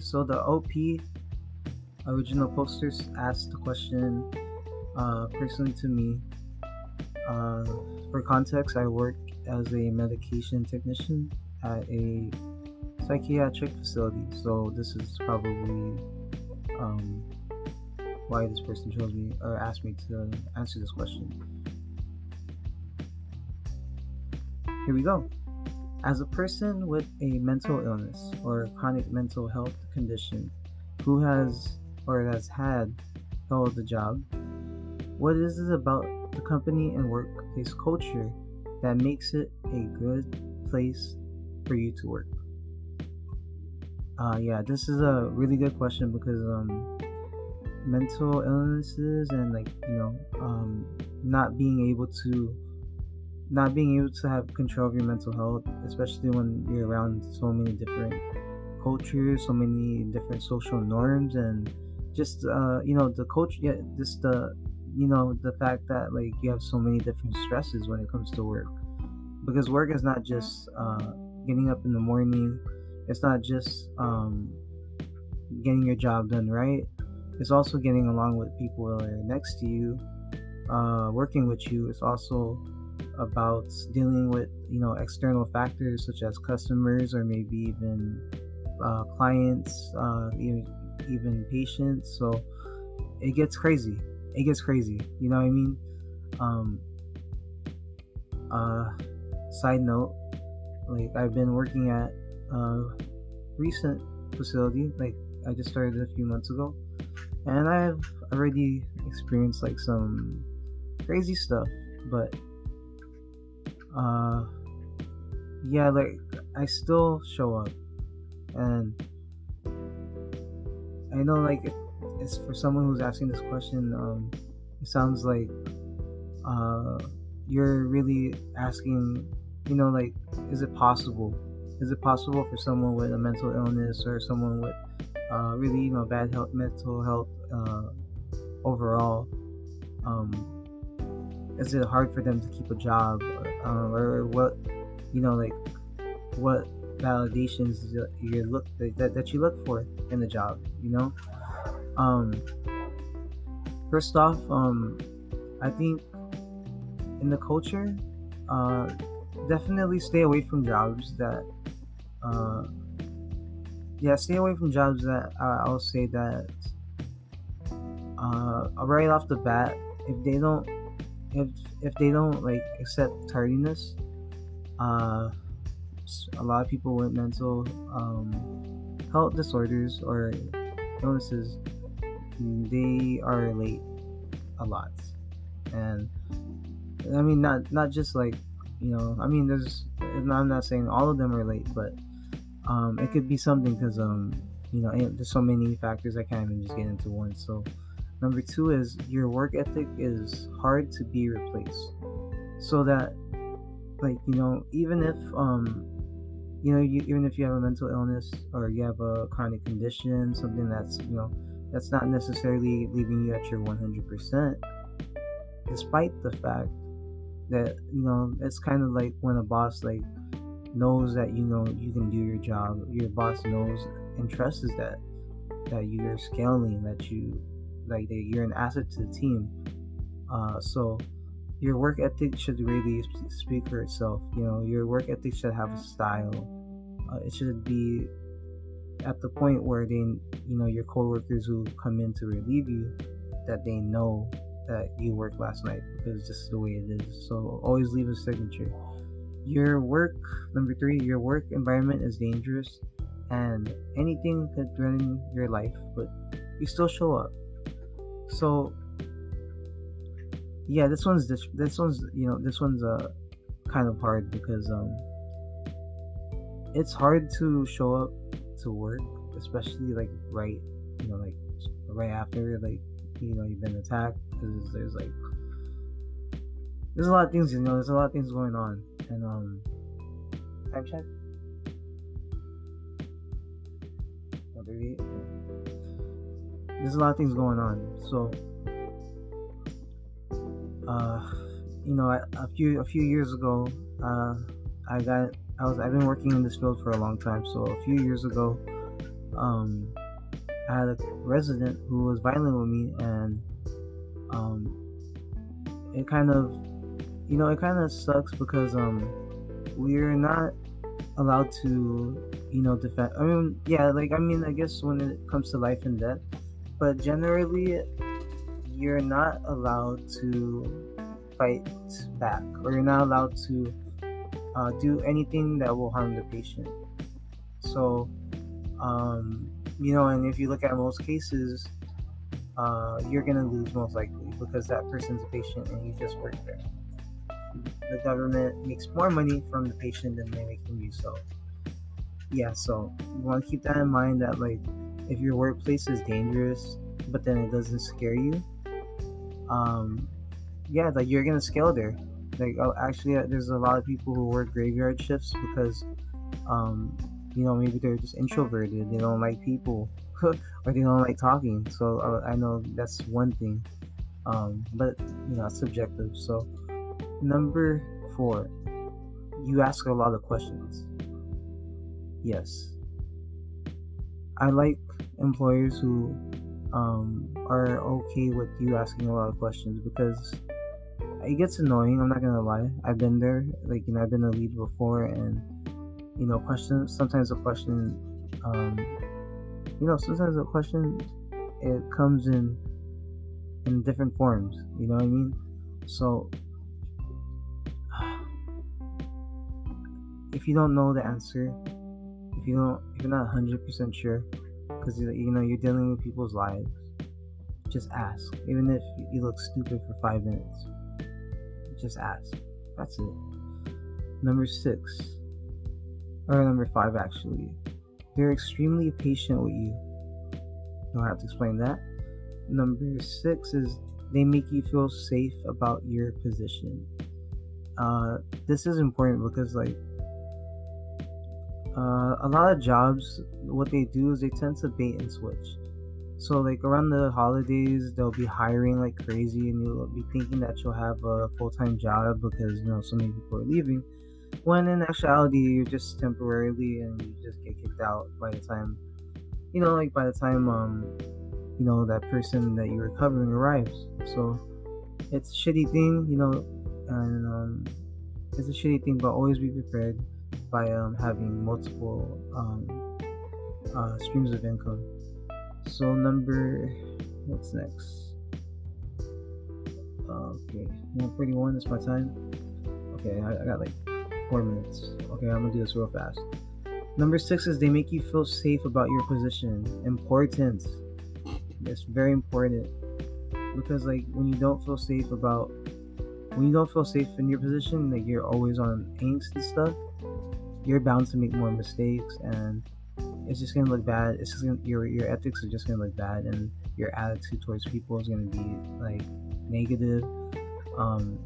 So the OP original posters asked the question uh, personally to me. Uh, for context, I work as a medication technician at a psychiatric facility, so this is probably um, why this person chose me or asked me to answer this question. Here we go. As a person with a mental illness or chronic mental health condition who has or has had held the job, what is it about the company and workplace culture that makes it a good place for you to work? Uh, yeah, this is a really good question because um, mental illnesses and like you know um, not being able to not being able to have control of your mental health, especially when you're around so many different cultures, so many different social norms, and just uh, you know the culture, yeah, just the you know the fact that like you have so many different stresses when it comes to work, because work is not just uh, getting up in the morning, it's not just um, getting your job done right. It's also getting along with people that are next to you, uh, working with you. It's also about dealing with you know external factors such as customers or maybe even uh, clients, uh, even even patients. So it gets crazy. It gets crazy. You know what I mean? Um, uh, side note, like I've been working at a recent facility. Like I just started a few months ago, and I've already experienced like some crazy stuff. But uh, yeah, like I still show up, and I know like it's for someone who's asking this question. Um, it sounds like uh, you're really asking, you know, like, is it possible? Is it possible for someone with a mental illness or someone with uh, really, you know, bad health, mental health uh, overall? Um, is it hard for them to keep a job, or, um, or what, you know, like, what validations you look that, that you look for in the job you know? Um first off um i think in the culture uh definitely stay away from jobs that uh yeah stay away from jobs that uh, i'll say that uh right off the bat if they don't if if they don't like accept tardiness uh a lot of people with mental um, health disorders or illnesses they are late a lot. And i mean not not just like you know i mean there's i'm not saying all of them are late but um, it could be something because um you know there's so many factors i can't even just get into one. So number two is your work ethic is hard to be replaced. So that like you know even if um you know, you, even if you have a mental illness or you have a chronic condition, something that's, you know, that's not necessarily leaving you at your 100%, despite the fact that, you know, it's kind of like when a boss, like, knows that, you know, you can do your job, your boss knows and trusts that, that you're scaling, that you, like, that you're an asset to the team. Uh, so, your work ethic should really speak for itself. You know, your work ethic should have a style. Uh, it should be at the point where they, you know, your coworkers who come in to relieve you, that they know that you worked last night because this is the way it is. So always leave a signature. Your work, number three, your work environment is dangerous and anything could threaten your life, but you still show up. So yeah, this one's this this one's you know this one's uh kind of hard because um it's hard to show up to work, especially like right you know like right after like you know you've been attacked because there's like there's a lot of things you know there's a lot of things going on and um time check. There's a lot of things going on, so uh, you know, a few a few years ago, uh, I got I was I've been working in this field for a long time. So a few years ago, um, I had a resident who was violent with me, and um, it kind of, you know, it kind of sucks because um, we're not allowed to, you know, defend. I mean, yeah, like I mean, I guess when it comes to life and death, but generally, you're not allowed to fight back, or you're not allowed to uh, do anything that will harm the patient. So, um, you know, and if you look at most cases, uh, you're gonna lose most likely because that person's a patient and you just work there. The government makes more money from the patient than they make from you. So, yeah, so you want to keep that in mind that like if your workplace is dangerous, but then it doesn't scare you, um, yeah, like you're gonna scale there. Like, oh, actually, uh, there's a lot of people who work graveyard shifts because, um, you know, maybe they're just introverted. They don't like people, or they don't like talking. So uh, I know that's one thing, um, but you know, it's subjective. So number four, you ask a lot of questions. Yes, I like employers who um, are okay with you asking a lot of questions because it gets annoying. I'm not gonna lie. I've been there. Like you know, I've been a lead before, and you know, questions. Sometimes a question, um, you know, sometimes a question, it comes in in different forms. You know what I mean? So if you don't know the answer, if you don't, if you're not 100% sure, because you know you're dealing with people's lives, just ask. Even if you look stupid for five minutes, just ask. That's it. Number six, or number five actually, they're extremely patient with you. Don't have to explain that. Number six is they make you feel safe about your position. Uh, this is important because like uh, a lot of jobs, what they do is they tend to bait and switch. So like around the holidays, they'll be hiring like crazy, and you'll be thinking that you'll have a full time job because you know so many people are leaving. When in actuality, you're just temporarily, and you just get kicked out by the time, you know, like by the time um, you know that person that you were covering arrives. So it's a shitty thing, you know, and um, it's a shitty thing, but always be prepared by um, having multiple um, uh, streams of income. So number, what's next? Okay, 141 is my time. Okay, I, I got like four minutes. Okay, I'm gonna do this real fast. Number six is they make you feel safe about your position. Important. It's very important because like when you don't feel safe about when you don't feel safe in your position, like you're always on angst and stuff, you're bound to make more mistakes and it's just gonna look bad. It's just gonna, your your ethics are just gonna look bad, and your attitude towards people is gonna be like negative. Um,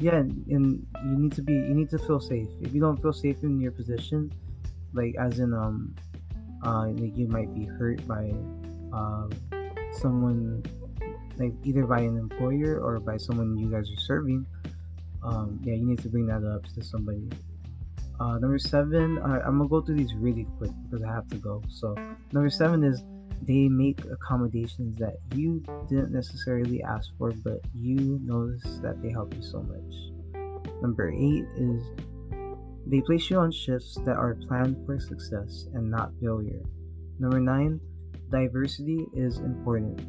yeah, and you need to be you need to feel safe. If you don't feel safe in your position, like as in um, uh, like you might be hurt by um, someone, like either by an employer or by someone you guys are serving. Um, yeah, you need to bring that up to somebody. Uh, number seven, I, I'm gonna go through these really quick because I have to go. So, number seven is they make accommodations that you didn't necessarily ask for, but you notice that they help you so much. Number eight is they place you on shifts that are planned for success and not failure. Number nine, diversity is important.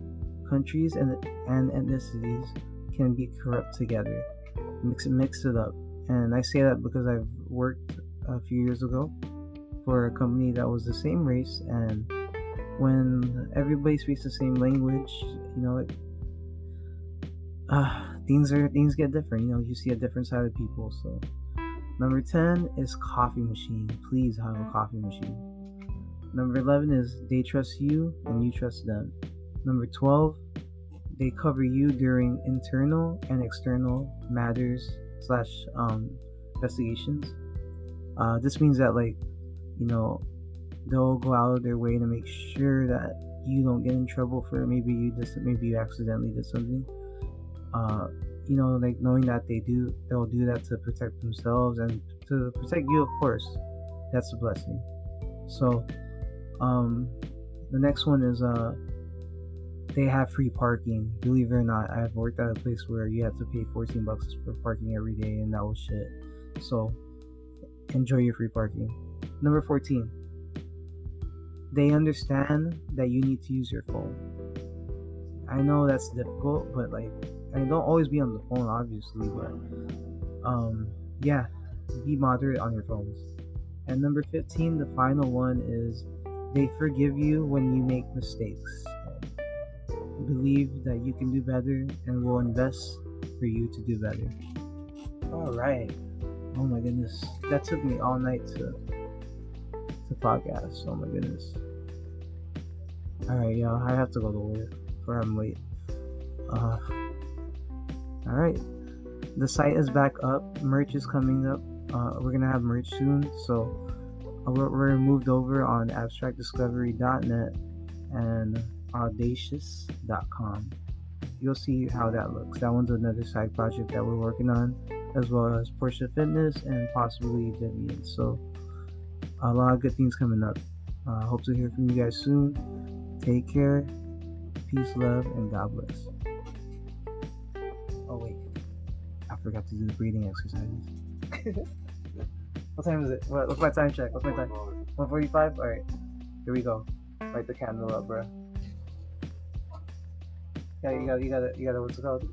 Countries and, and ethnicities can be corrupt together. Mix, mix it up. And I say that because I've worked a few years ago for a company that was the same race, and when everybody speaks the same language, you know, it, uh, things are things get different. You know, you see a different side of people. So, number ten is coffee machine. Please have a coffee machine. Number eleven is they trust you and you trust them. Number twelve, they cover you during internal and external matters slash um, investigations. Uh, this means that like, you know, they'll go out of their way to make sure that you don't get in trouble for maybe you just maybe you accidentally did something. Uh, you know, like knowing that they do, they'll do that to protect themselves and to protect you, of course. That's a blessing. So, um, the next one is uh they have free parking. Believe it or not, I've worked at a place where you have to pay 14 bucks for parking every day, and that was shit. So enjoy your free parking. Number 14. They understand that you need to use your phone. I know that's difficult, but like, I don't always be on the phone, obviously, but um, yeah, be moderate on your phones. And number 15, the final one is they forgive you when you make mistakes. Believe that you can do better and will invest for you to do better. All right. Oh my goodness. That took me all night to to podcast. Oh my goodness. Alright, y'all. I have to go to work for I'm late. Uh Alright. The site is back up. Merch is coming up. Uh, we're gonna have merch soon, so uh, we're, we're moved over on abstractdiscovery.net and audacious.com. You'll see how that looks. That one's another side project that we're working on as well as Porsche Fitness and possibly Vivian. So a lot of good things coming up. Uh, hope to hear from you guys soon. Take care. Peace, love, and God bless. Oh wait, I forgot to do the breathing exercises. what time is it? What, what's my time check? What's my time? 145? Alright, here we go. Light the candle up, Yeah, you got, you got, you got, what's it called?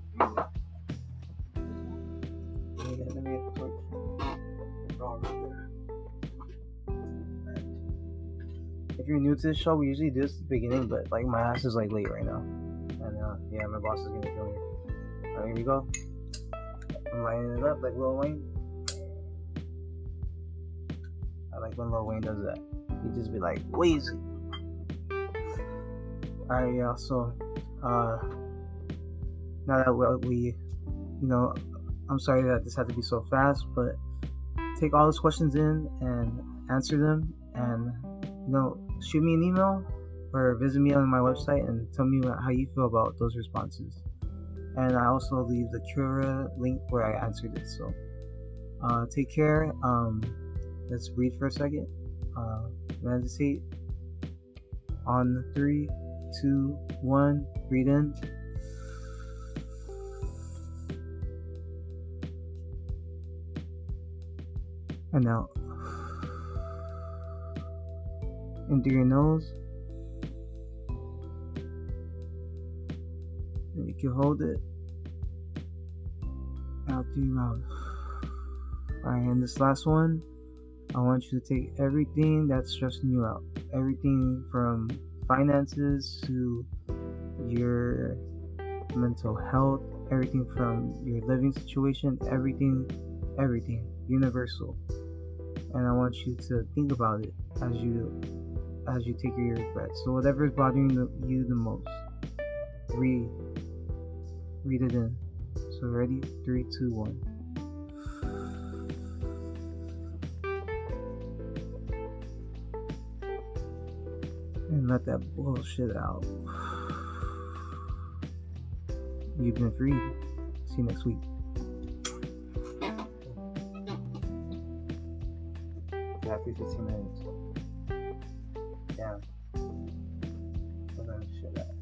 Let me get the torch. If you're new to this show, we usually do this at the beginning, but like my ass is like late right now. And uh, yeah, my boss is gonna kill me. Alright, here we go. I'm lining it up like Lil Wayne. I like when Lil Wayne does that. He just be like, Weezy. Alright, yeah, so uh now that we you know I'm sorry that this had to be so fast, but take all those questions in and answer them and you know shoot me an email or visit me on my website and tell me how you feel about those responses. And i also leave the Quora link where i answered it so uh, take care. Um, let's breathe for a second. Uh, meditate on three two one breathe in and out. Into your nose. And you can hold it out through your mouth. Alright, and this last one, I want you to take everything that's stressing you out. Everything from finances to your mental health, everything from your living situation, everything, everything, universal and I want you to think about it as you as you take your breath. So whatever is bothering you the most, read read it in. So ready? Three, two, one. let that bullshit out. You've been free. See you next week. Happy 15 minutes. Yeah. Well, shit out.